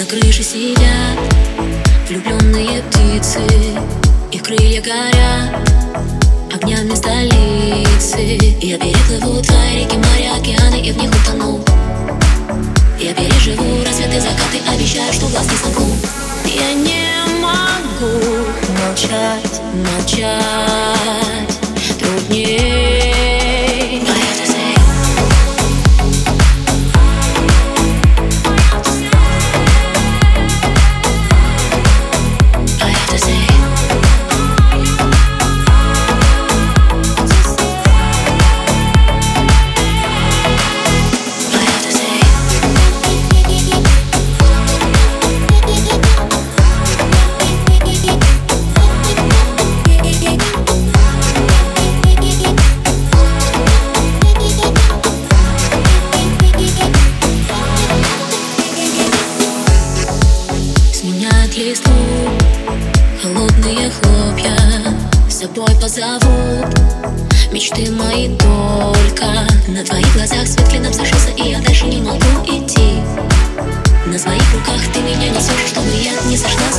На крыше сидят влюбленные птицы И крылья горят огнями столицы. Я переплыву твои реки, моря, океаны и в них утону. Я переживу рассветы, закаты, обещаю, что глаз не сомкну Я не могу молчать, молчать. Труднее. Холодные хлопья. С собой позовут мечты мои только. На твоих глазах свет клином сошелся И я дальше не могу идти. На своих руках ты меня несешь Чтобы я не сошла